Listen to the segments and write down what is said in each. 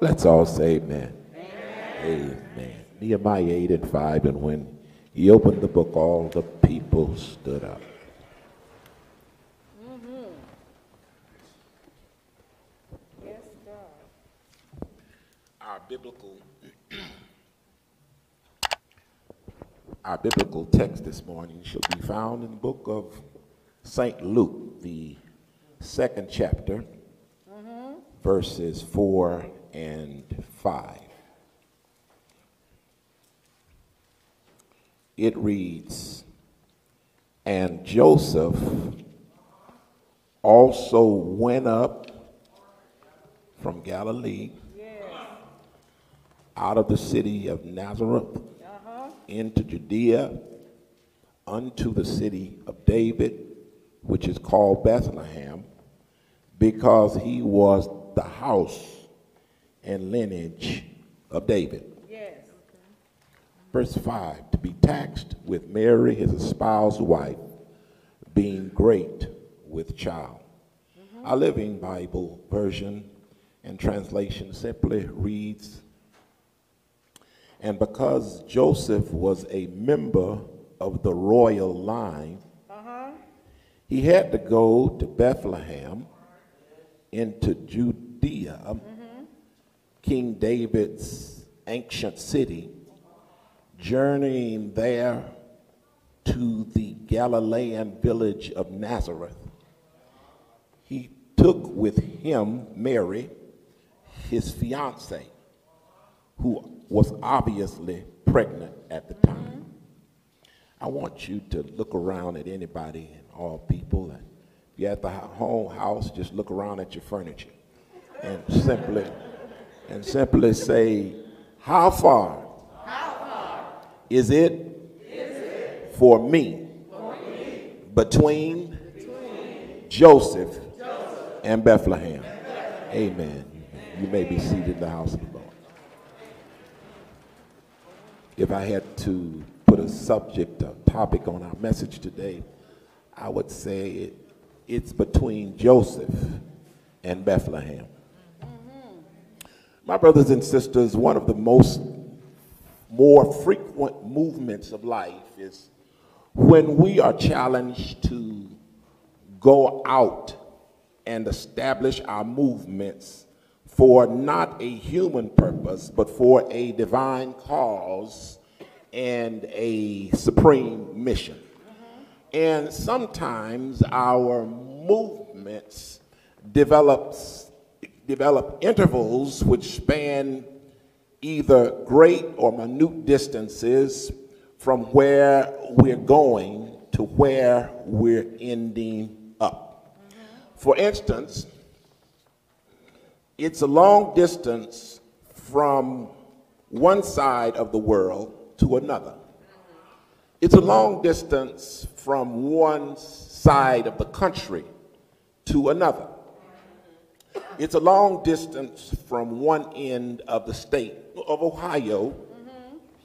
Let's all say amen. Amen. amen. Nehemiah 8 and 5, and when he opened the book, all the people stood up. Mm-hmm. Yes, God. Our biblical our biblical text this morning shall be found in the book of St. Luke, the second chapter, verses 4 and 5. It reads, And Joseph also went up from Galilee out of the city of Nazareth uh-huh. into Judea unto the city of David, which is called Bethlehem, because he was the house and lineage of David. Yes. Verse 5 To be taxed with Mary, his espoused wife, being great with child. Mm-hmm. Our Living Bible version and translation simply reads And because Joseph was a member of the royal line, uh-huh. he had to go to Bethlehem into Judea, um, mm-hmm. King David's ancient city, journeying there to the Galilean village of Nazareth. He took with him Mary, his fiancee, who was obviously pregnant at the time. I want you to look around at anybody and all people. And if you're at the ho- home house, just look around at your furniture and simply and simply say, How far, How far is, it for me, between, Joseph, and Bethlehem? Amen. You may be seated in the house of the Lord. If I had to put a subject, a topic on our message today, I would say it, it's between Joseph and Bethlehem. My brothers and sisters, one of the most more frequent movements of life is when we are challenged to go out and establish our movements for not a human purpose, but for a divine cause and a supreme mission. And sometimes our movements develops, develop intervals which span either great or minute distances from where we're going to where we're ending up. For instance, it's a long distance from one side of the world to another. It's a long distance from one side of the country to another. It's a long distance from one end of the state of Ohio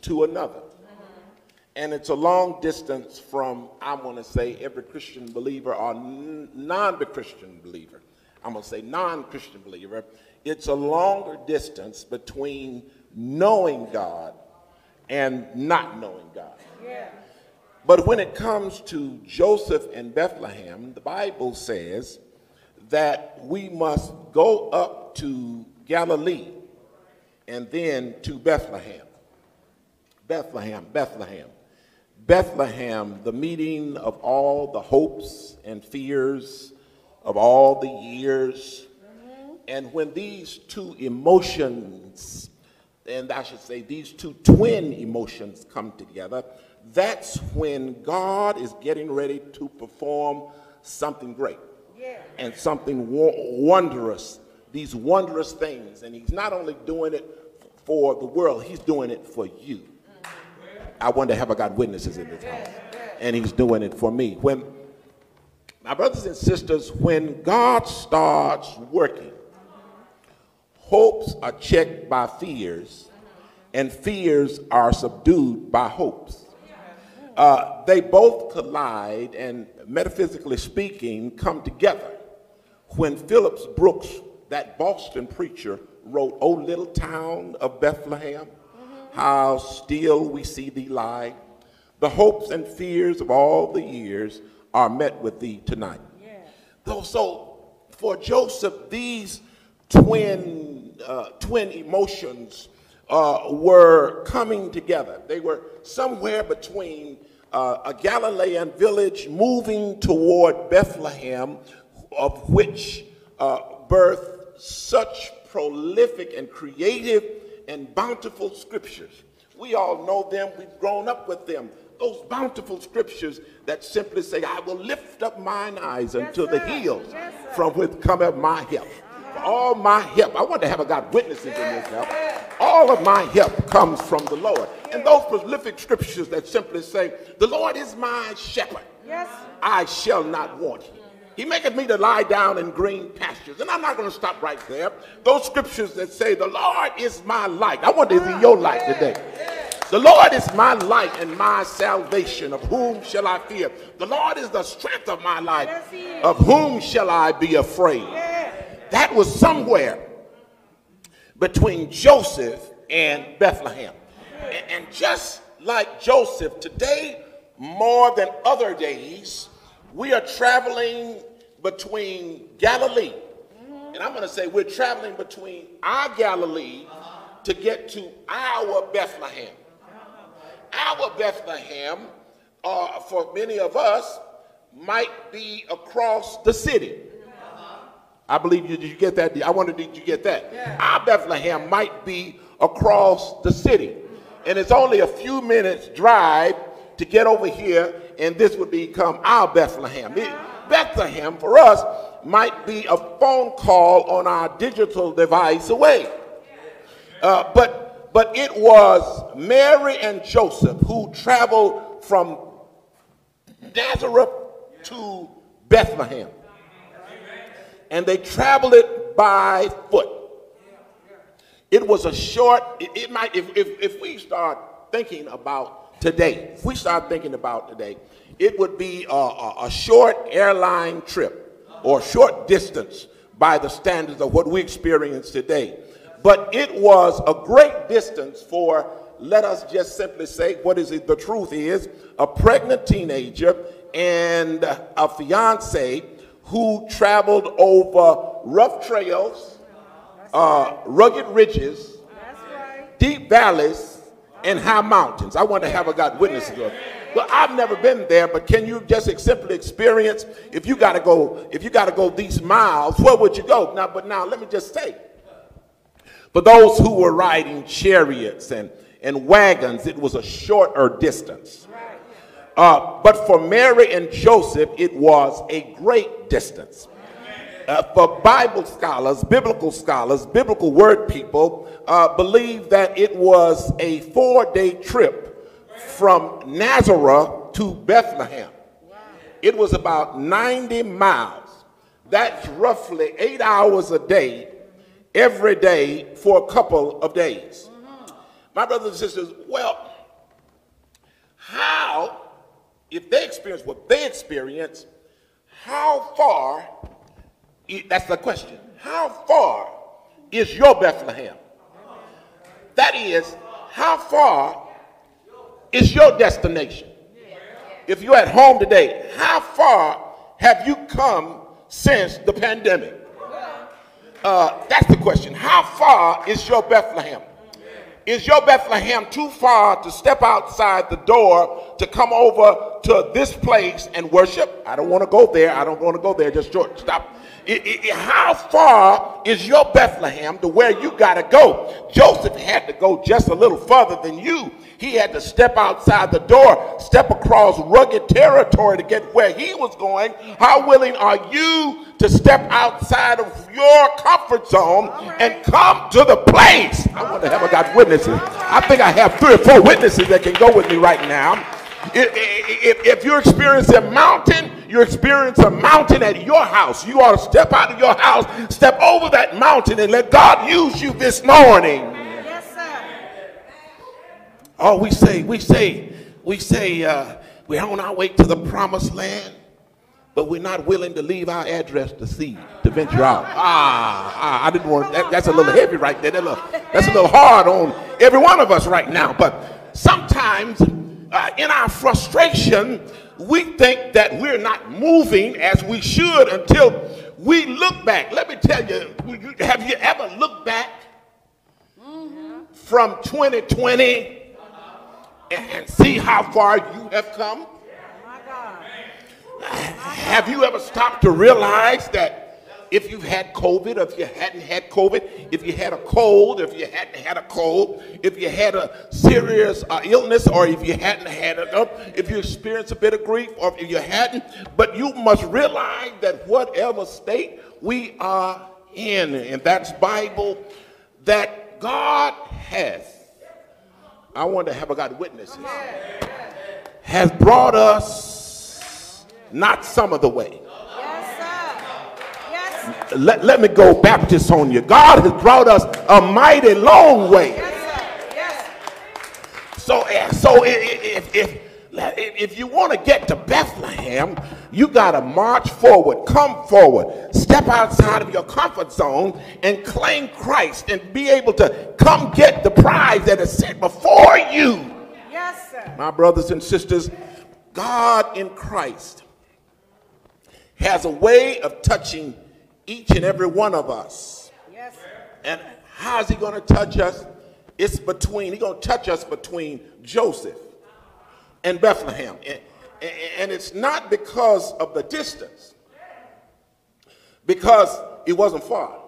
to another. And it's a long distance from, I'm going to say, every Christian believer or non Christian believer. I'm going to say non Christian believer. It's a longer distance between knowing God and not knowing God. Yeah. But when it comes to Joseph and Bethlehem, the Bible says that we must go up to Galilee and then to Bethlehem. Bethlehem, Bethlehem. Bethlehem, the meeting of all the hopes and fears of all the years. And when these two emotions, and I should say these two twin emotions come together, that's when God is getting ready to perform something great. And something wondrous, these wondrous things. And He's not only doing it for the world, He's doing it for you. I wonder, have I got witnesses in this house? And He's doing it for me. When, my brothers and sisters, when God starts working, hopes are checked by fears, and fears are subdued by hopes. Uh, they both collide and, metaphysically speaking, come together when Phillips Brooks, that Boston preacher wrote, O little town of Bethlehem, how still we see thee lie. The hopes and fears of all the years are met with thee tonight. Though, so for Joseph, these twin, uh, twin emotions uh, were coming together. They were somewhere between uh, a Galilean village moving toward Bethlehem, of which uh, birthed such prolific and creative and bountiful scriptures. We all know them, we've grown up with them. Those bountiful scriptures that simply say, I will lift up mine eyes Yes, unto the hills Yes, from which cometh my help. For all my help, I want to have a God witnesses in this help. All of my help comes from the Lord. And those prolific scriptures that simply say, The Lord is my shepherd. Yes. I shall not want. He maketh me to lie down in green pastures. And I'm not going to stop right there. Those scriptures that say, The Lord is my light. I want to be your light today. The Lord is my light and my salvation. Of whom shall I fear? The Lord is the strength of my life. Yes, he is. Of whom shall I be afraid? That was somewhere between Joseph and Bethlehem. And, just like Joseph, today, more than other days, we are traveling between Galilee. And I'm going to say we're traveling between our Galilee to get to our Bethlehem. Our Bethlehem, uh, for many of us, might be across the city. I believe you. Did you get that? I wonder, did you get that? Our Bethlehem might be across the city, and it's only a few minutes drive to get over here, and this would become our Bethlehem. It- Bethlehem for us might be a phone call on our digital device away. Uh, but but it was Mary and Joseph who traveled from Nazareth to Bethlehem. And they traveled it by foot. It was a short, it, it might, if, if, if we start thinking about today, if we start thinking about today, it would be a, a, a short airline trip or short distance by the standards of what we experience today. But it was a great distance for, let us just simply say, what is it? The truth is, a pregnant teenager and a fiance who traveled over rough trails, uh, rugged ridges, deep valleys, and high mountains. I want to have a God witness to it. Well, I've never been there, but can you just simply experience if you got to go if you got to go these miles? Where would you go? Now, but now let me just say, for those who were riding chariots and and wagons, it was a shorter distance. Uh, but for Mary and Joseph, it was a great distance. Uh, for Bible scholars, biblical scholars, biblical word people uh, believe that it was a four day trip from Nazareth to Bethlehem. It was about 90 miles. That's roughly eight hours a day, every day for a couple of days. My brothers and sisters, well, how, if they experience what they experience, how far, that's the question, how far is your Bethlehem? That is, how far is your destination? If you're at home today, how far have you come since the pandemic? Uh, that's the question. How far is your Bethlehem? Is your Bethlehem too far to step outside the door to come over to this place and worship? I don't want to go there. I don't want to go there. Just George, stop. I- I- I- how far is your Bethlehem to where you got to go? Joseph had to go just a little further than you. He had to step outside the door, step across rugged territory to get where he was going. How willing are you to step outside of your comfort zone and come to the place? I want to have a God witnesses. I think I have three or four witnesses that can go with me right now. If, if, if you're experiencing a mountain, you're experiencing a mountain at your house. You ought to step out of your house, step over that mountain, and let God use you this morning. Oh, we say, we say, we say, uh, we're on our way to the promised land. but we're not willing to leave our address to see, to venture out. Ah, ah I didn't want that. That's a little heavy right there. That little, that's a little hard on every one of us right now. But sometimes uh, in our frustration, we think that we're not moving as we should until we look back. Let me tell you, have you ever looked back from 2020 and see how far you have come? Have you ever stopped to realize that if you've had COVID, or if you hadn't had COVID, if you had a cold, if you hadn't had a cold, if you had a serious uh, illness, or if you hadn't had it, uh, if you experienced a bit of grief, or if you hadn't, but you must realize that whatever state we are in, and that's Bible, that God has. I want to have a God witnesses. Has brought us not some of the way let, let me go Baptist on you. God has brought us a mighty long way. Yes, yes. So, eh, so if, if, if you want to get to Bethlehem, you got to march forward, come forward, step outside of your comfort zone and claim Christ and be able to come get the prize that is set before you. Yes, sir. My brothers and sisters, God in Christ has a way of touching each and every one of us. Yes. And how is he going to touch us? It's between, he's going to touch us between Joseph and Bethlehem. And, and it's not because of the distance, because it wasn't far,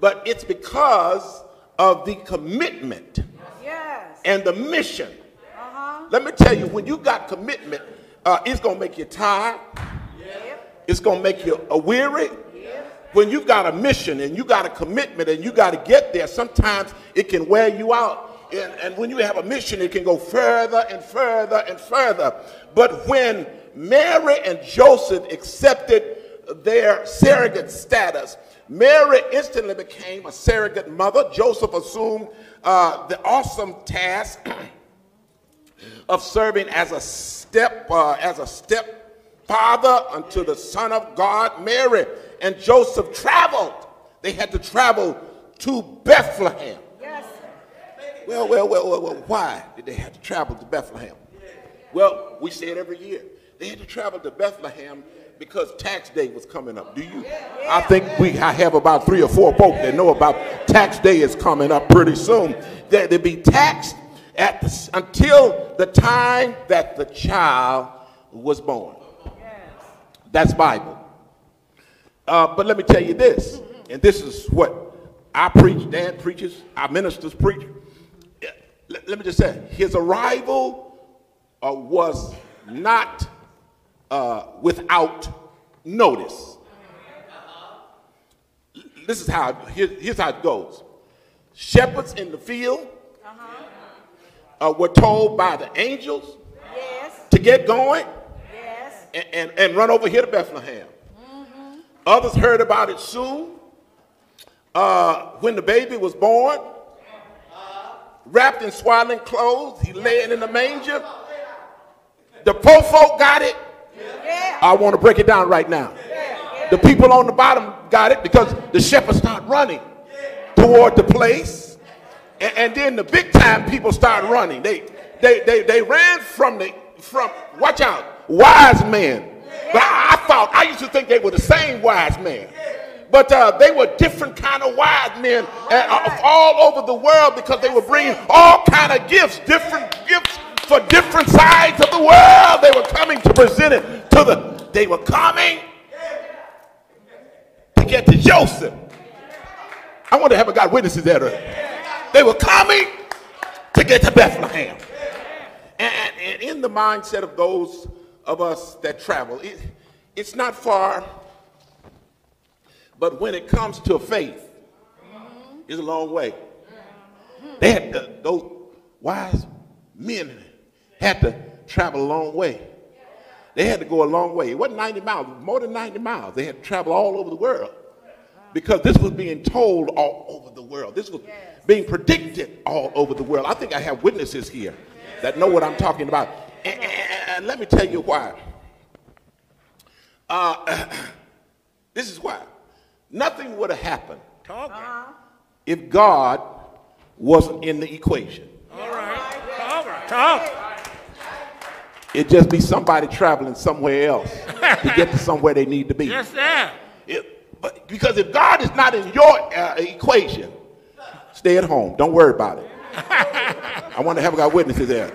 but it's because of the commitment yes. and the mission. Uh-huh. Let me tell you, when you got commitment, uh, it's going to make you tired. Yep. It's going to make you a weary when you've got a mission and you got a commitment and you got to get there, sometimes it can wear you out. And, and when you have a mission, it can go further and further and further. But when Mary and Joseph accepted their surrogate status, Mary instantly became a surrogate mother. Joseph assumed uh, the awesome task of serving as a step uh, as a step father unto the Son of God. Mary and Joseph traveled. They had to travel to Bethlehem. Well, well, well, well, well, why did they have to travel to Bethlehem? Well, we say it every year. They had to travel to Bethlehem because tax day was coming up. Do you? I think we I have about three or four folk that know about tax day is coming up pretty soon. That they be taxed at the, until the time that the child was born. That's Bible. Uh, but let me tell you this, and this is what I preach, Dan preaches, our ministers preach. Let, let me just say, his arrival uh, was not uh, without notice. This is how, here, here's how it goes. Shepherds in the field uh, were told by the angels yes. to get going yes. and, and, and run over here to Bethlehem. Others heard about it soon. Uh, when the baby was born, wrapped in swaddling clothes, he laying in the manger. The poor folk got it. I want to break it down right now. The people on the bottom got it because the shepherds start running toward the place. And, and then the big time people start running. They, they, they, they ran from the, from, watch out, wise men but I, I, thought, I used to think they were the same wise men. But uh, they were different kind of wise men uh, all over the world because they were bringing all kind of gifts, different gifts for different sides of the world. They were coming to present it to the, they were coming to get to Joseph. I want to have a God witnesses there. They were coming to get to Bethlehem. And, and in the mindset of those of us that travel. It, it's not far, but when it comes to faith, it's a long way. They had to, those wise men had to travel a long way. They had to go a long way. It wasn't 90 miles, more than 90 miles. They had to travel all over the world because this was being told all over the world. This was being predicted all over the world. I think I have witnesses here that know what I'm talking about. And, and let me tell you why. Uh, this is why. Nothing would have happened if God wasn't in the equation. All right. Talk. Talk. It'd just be somebody traveling somewhere else to get to somewhere they need to be. Yes, sir. It- but because if God is not in your uh, equation, stay at home. Don't worry about it. I want to have God witnesses there.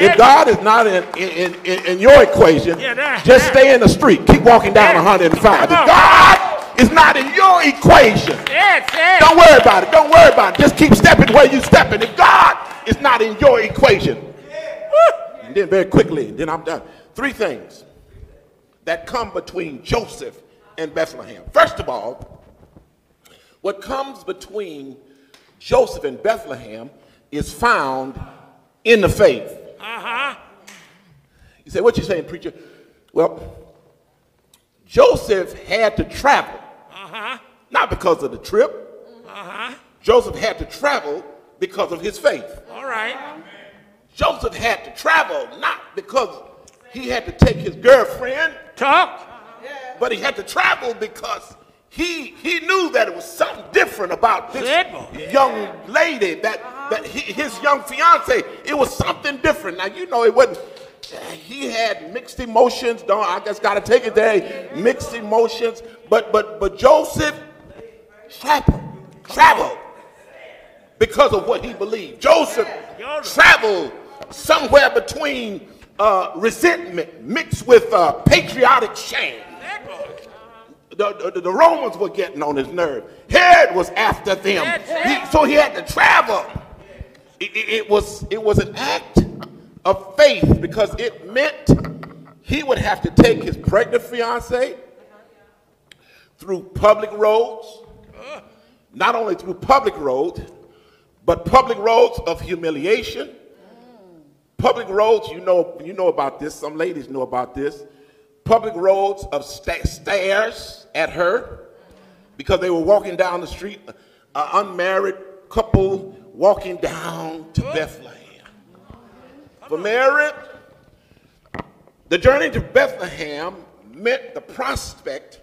If God is not in, in, in, in your equation, Yeah, that- just that- stay in the street. Keep walking down Yeah. 105. If God is not in your equation, Said, said. don't worry about it. Don't worry about it. Just keep stepping where you're stepping. If God is not in your equation, and then very quickly, then I'm done. Three things that come between Joseph and Bethlehem. First of all, what comes between Joseph and Bethlehem is found in the faith. Uh-huh. You say, what you saying, preacher? Well, Joseph had to travel. Not because of the trip. Uh-huh. Joseph had to travel because of his faith. All right. Joseph had to travel not because he had to take his girlfriend, Talk. but he had to travel because he he knew that it was something different about this boy. young lady that that he, his young fiance. It was something different. Now you know it wasn't. He had mixed emotions. Don't I just got to take it there? Mixed emotions. But but but Joseph traveled traveled because of what he believed. Joseph traveled somewhere between uh, resentment mixed with uh, patriotic shame. The, the, the Romans were getting on his nerve. Herod was after them. He- so he had to travel. It, it- it was, it was an act of faith because it meant he would have to take his pregnant fiancee through public roads, not only through public roads, but public roads of humiliation, public roads, you know, you know about this, some ladies know about this, public roads of sta- stares at her because they were walking down the street, an unmarried couple walking down to Bethlehem. For Mary, the journey to Bethlehem meant the prospect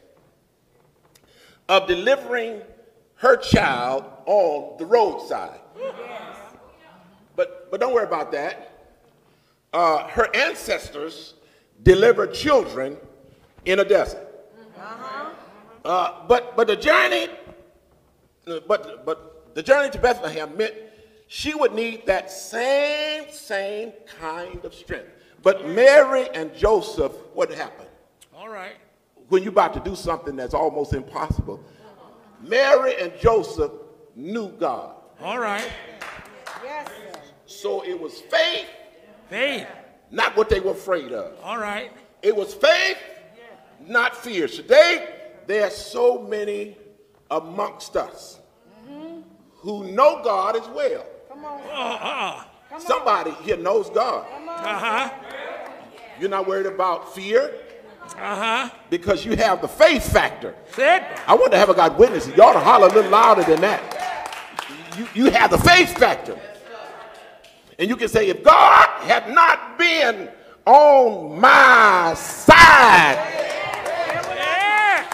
of delivering her child on the roadside. But, but don't worry about that. Uh, her ancestors delivered children in a desert. Uh, but, but the journey, but, but the journey to Bethlehem meant she would need that same, same kind of strength. But Mary and Joseph, what happened? All right. when you're about to do something that's almost impossible. Mary and Joseph knew God. All right. Yes. So it was faith, Faith. not what they were afraid of. All right. It was faith, not fear. Today, there are so many amongst us who know God as well. Come on. Uh-uh. Somebody here knows God. Uh-huh. You're not worried about fear Uh-huh. because you have the faith factor. Said. I want to have a God witness. You ought to holler a little louder than that. You, you have the faith factor. And you can say, if God had not been on my side, Yeah.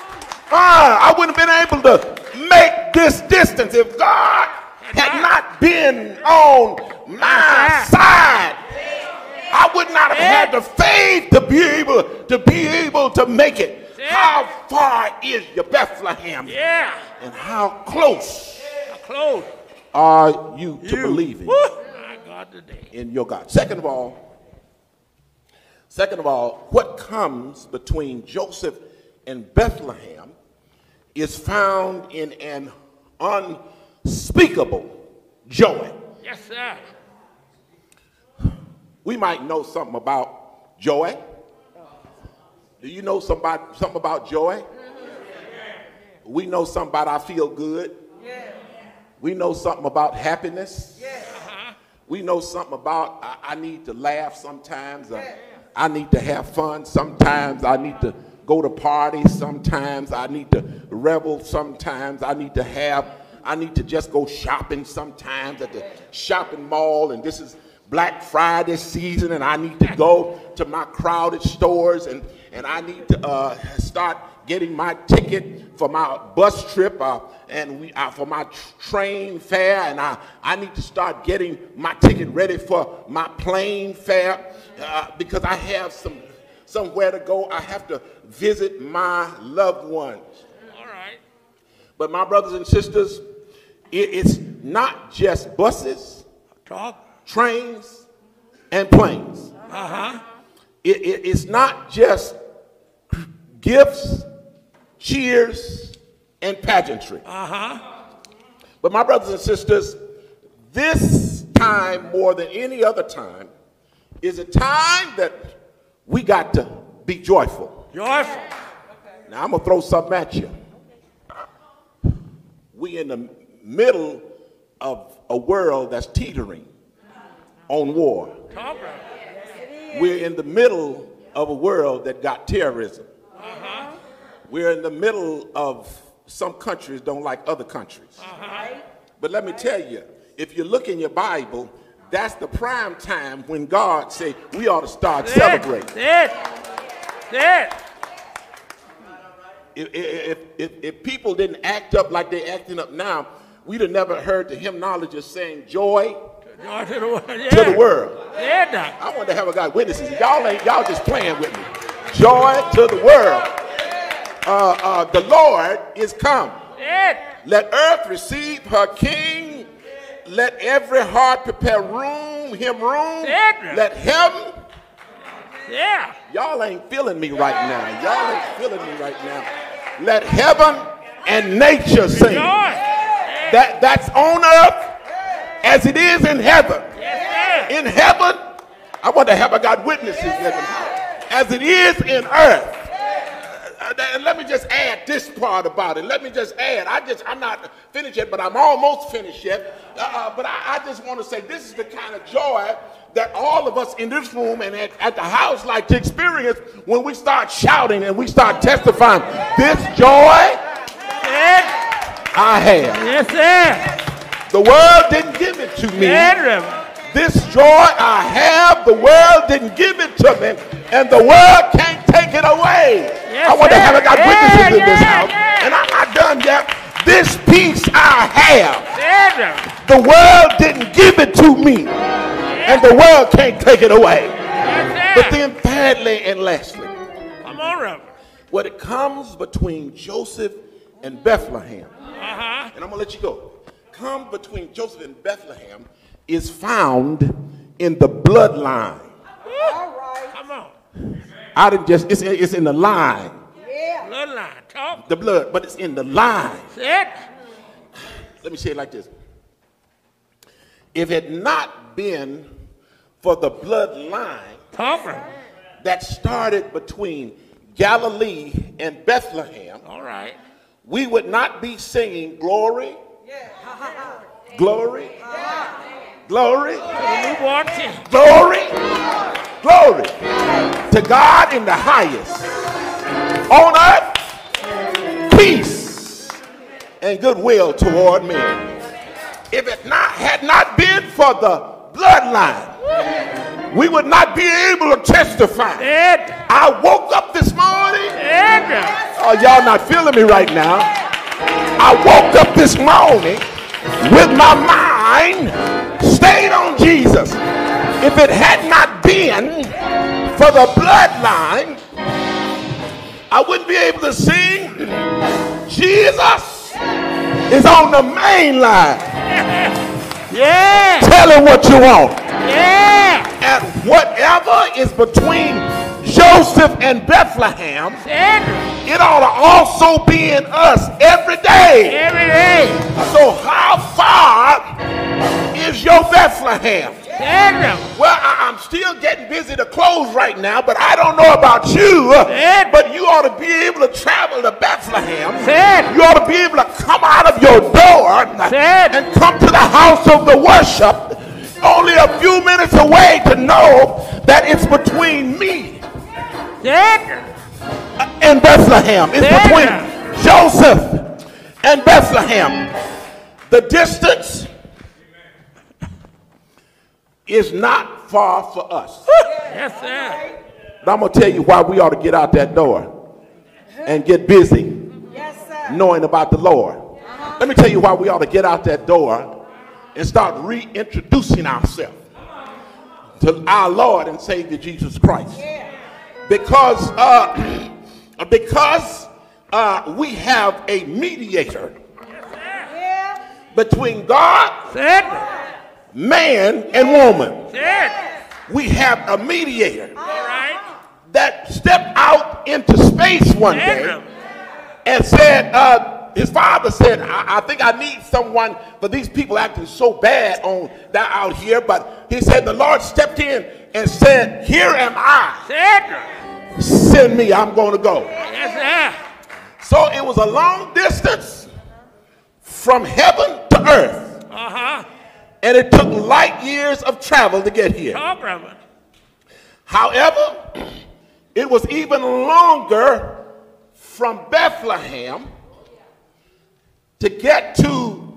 ah, I wouldn't have been able to make this distance. If God had not been on my side, I would not have had the faith to be able to be able to make it. How far is your Bethlehem? Yeah. And how close How Close. are you to You. believing Woo. My God today. in your God? Second of all, second of all, what comes between Joseph and Bethlehem is found in an unspeakable joy. Yes, sir. We might know something about joy. Do you know somebody, something about joy? We know something about I feel good. We know something about happiness. We know something about I, I need to laugh sometimes. I need to have fun sometimes. I need to go to parties sometimes. I need to revel sometimes. I need to have, I need to just go shopping sometimes at the shopping mall. And this is Black Friday season, and I need to go to my crowded stores and, and I need to uh, start getting my ticket for my bus trip uh, and we, uh, for my train fare, and I, I need to start getting my ticket ready for my plane fare uh, because I have some somewhere to go. I have to visit my loved ones. All right. But my brothers and sisters, it, it's not just buses, Talk. Trains, and planes. Uh huh. It, it- it's not just gifts, cheers, and pageantry. Uh huh. But my brothers and sisters, this time more than any other time is a time that we got to be joyful. Joyful. Now I'm gonna throw something at you. We in the middle of a world that's teetering on war. We're in the middle of a world that got terrorism. Uh-huh. We're in the middle of some countries don't like other countries. But let me tell you, if you look in your Bible, that's the prime time when God said we ought to start celebrating. Sit. Sit. If, if, if, if people didn't act up like they're acting up now, we'd have never heard the hymnologist saying joy Joy to the world. Yeah. to the world. Yeah, Doc. I want to have a God witnesses. Y'all ain't y'all just playing with me. Joy to the world. Uh, uh, the Lord is come. Sit. Let earth receive her King. Let every heart prepare room, him room. Cedric. Let heaven. Yeah. Y'all ain't feeling me right now. Y'all ain't feeling me right now. Let heaven and nature sing. That that's on earth as it is in heaven. Yes, in heaven, I want to have a God witnesses living as it is in earth. Uh, And let me just add this part about it. Let me just add. I just I'm not finished yet, but I'm almost finished yet. Uh, uh, but I, I just want to say this is the kind of joy that all of us in this room and at, at the house like to experience when we start shouting and we start testifying. This joy Sit. I have. Yes, sir. The world didn't give it to me. This joy I have, the world didn't give it to me, and the world can't take it away. Yes, I want to sir. have a God Yeah, witnesses in this house, yeah. and I'm not done yet. This peace I have, the world didn't give it to me, and the world can't take it away. Yes, But then, thirdly and lastly, Come on, when it comes between Joseph and Bethlehem, Uh-huh. and I'm gonna let you go. Come between Joseph and Bethlehem is found in the bloodline. All right. Come on. I didn't just, it's, it's in the line, Yeah. Bloodline. Talk. the blood, but it's in the line. Sit. Let me say it like this. If it had not been for the bloodline Talk, that started between Galilee and Bethlehem, All right. we would not be singing glory, glory, glory, The newborn king. glory, glory to God in the highest. On earth, peace and goodwill toward men. If it not had not been for the bloodline, we would not be able to testify. I woke up this morning. Oh, y'all not feeling me right now. I woke up this morning with my mind stayed on Jesus. If it had not been for the bloodline, I wouldn't be able to sing. Jesus is on the main line. Yeah. Tell him what you want. Yeah. And whatever is between Joseph and Bethlehem, it ought to also be in us every day. Every day. So how far is your Bethlehem? Well, I, am still getting busy to close right now, but I don't know about you. But you ought to be able to travel to Bethlehem. You ought to be able to come out of your door and come to the house of the worship only a few minutes away to know that it's between me. And uh, Bethlehem. It's between Joseph and Bethlehem. The distance is not far for us. Yes, sir. But I'm going to tell you why we ought to get out that door and get busy Yes, knowing about the Lord. Let me tell you why we ought to get out that door and start reintroducing ourselves to our Lord and Savior Jesus Christ. Because uh, because uh, we have a mediator between God, man, and woman. We have a mediator that stepped out into space one day and said, uh, his father said, I, I think I need someone for these people acting so bad on that out here. But he said, the Lord stepped in and said, Here am I. Send me, I'm going to go. Yes. So it was a long distance from heaven to earth. Uh-huh. And it took light years of travel to get here. However, it was even longer from Bethlehem to get to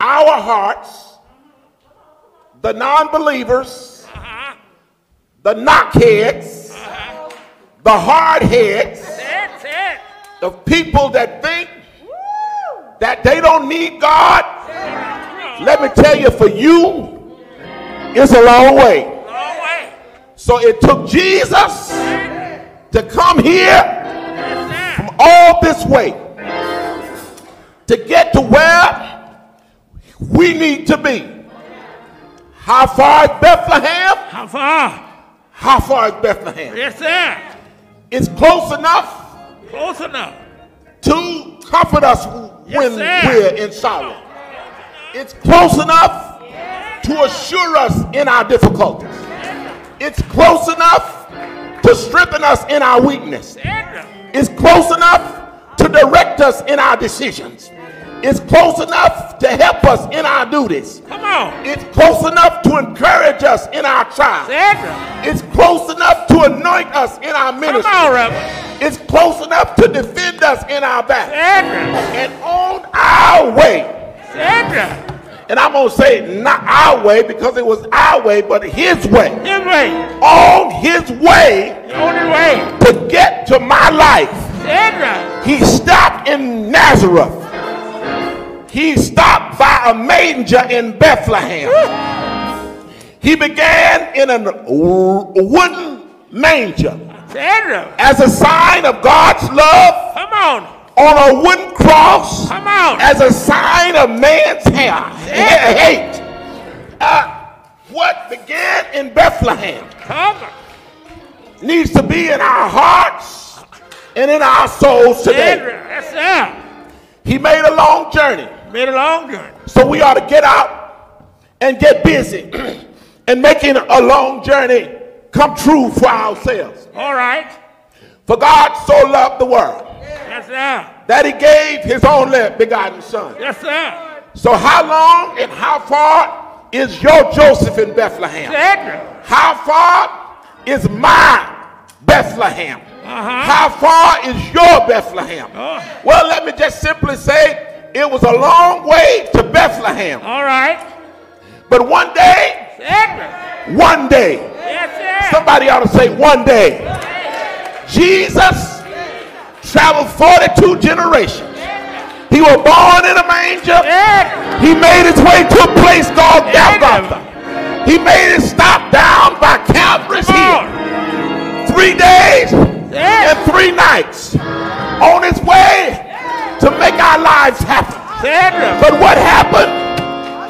our hearts, the non believers. The knockheads, the hardheads, the people that think that they don't need God. Let me tell you, for you, it's a long way. Long way. So it took Jesus to come here from all this way to get to where we need to be. How far is Bethlehem? How far? How far is Bethlehem? Yes, sir. It's close enough Close enough. to comfort us when sir. we're in sorrow. It's close enough to assure us in our difficulties. It's close enough to strengthen us in our weakness. It's close enough to direct us in our decisions. It's close enough to help us in our duties. Come on. It's close enough to encourage us in our trials. It's close enough to anoint us in our ministry. Come on, Reverend. It's close enough to defend us in our battle. And on our way, Andrew. and I'm going to say not our way because it was our way, but his way. His way. On his way The only way. to get to my life, Andrew. he stopped in Nazareth. He stopped by a manger in Bethlehem. He began in a wooden manger as a sign of God's love Come on. on a wooden cross Come on. as a sign of man's ha- ha- hate. Uh, what began in Bethlehem Talk. needs to be in our hearts and in our souls today. Andrew. Yes, sir. He made a long journey, Made a long journey. so we ought to get out and get busy and making a long journey come true for ourselves. All right. For God so loved the world Yes, sir. that he gave his only begotten son. Yes, sir. So how long and how far is your Joseph in Bethlehem? How far is my Bethlehem? Uh-huh. How far is your Bethlehem? Oh. Well, let me just simply say it was a long way to Bethlehem. All right. But one day, one day, Yes, somebody ought to say one day, Jesus traveled 42 generations. He was born in a manger. He made his way to a place called Golgotha. He made his stop down by Calvary's Hill. Three days and three nights on his way to make our lives happen. Andrew. But what happened?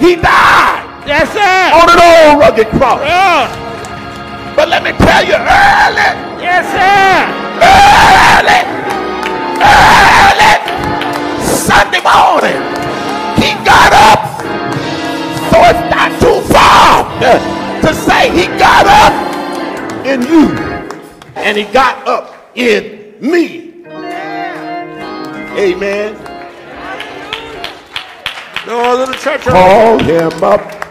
He died Yes, sir. on an old rugged cross. Oh. But let me tell you, early, Yes, sir. early, early Sunday morning, he got up. So it's not too far to say he got up in you and he got up in me. Amen. Of the church Call him up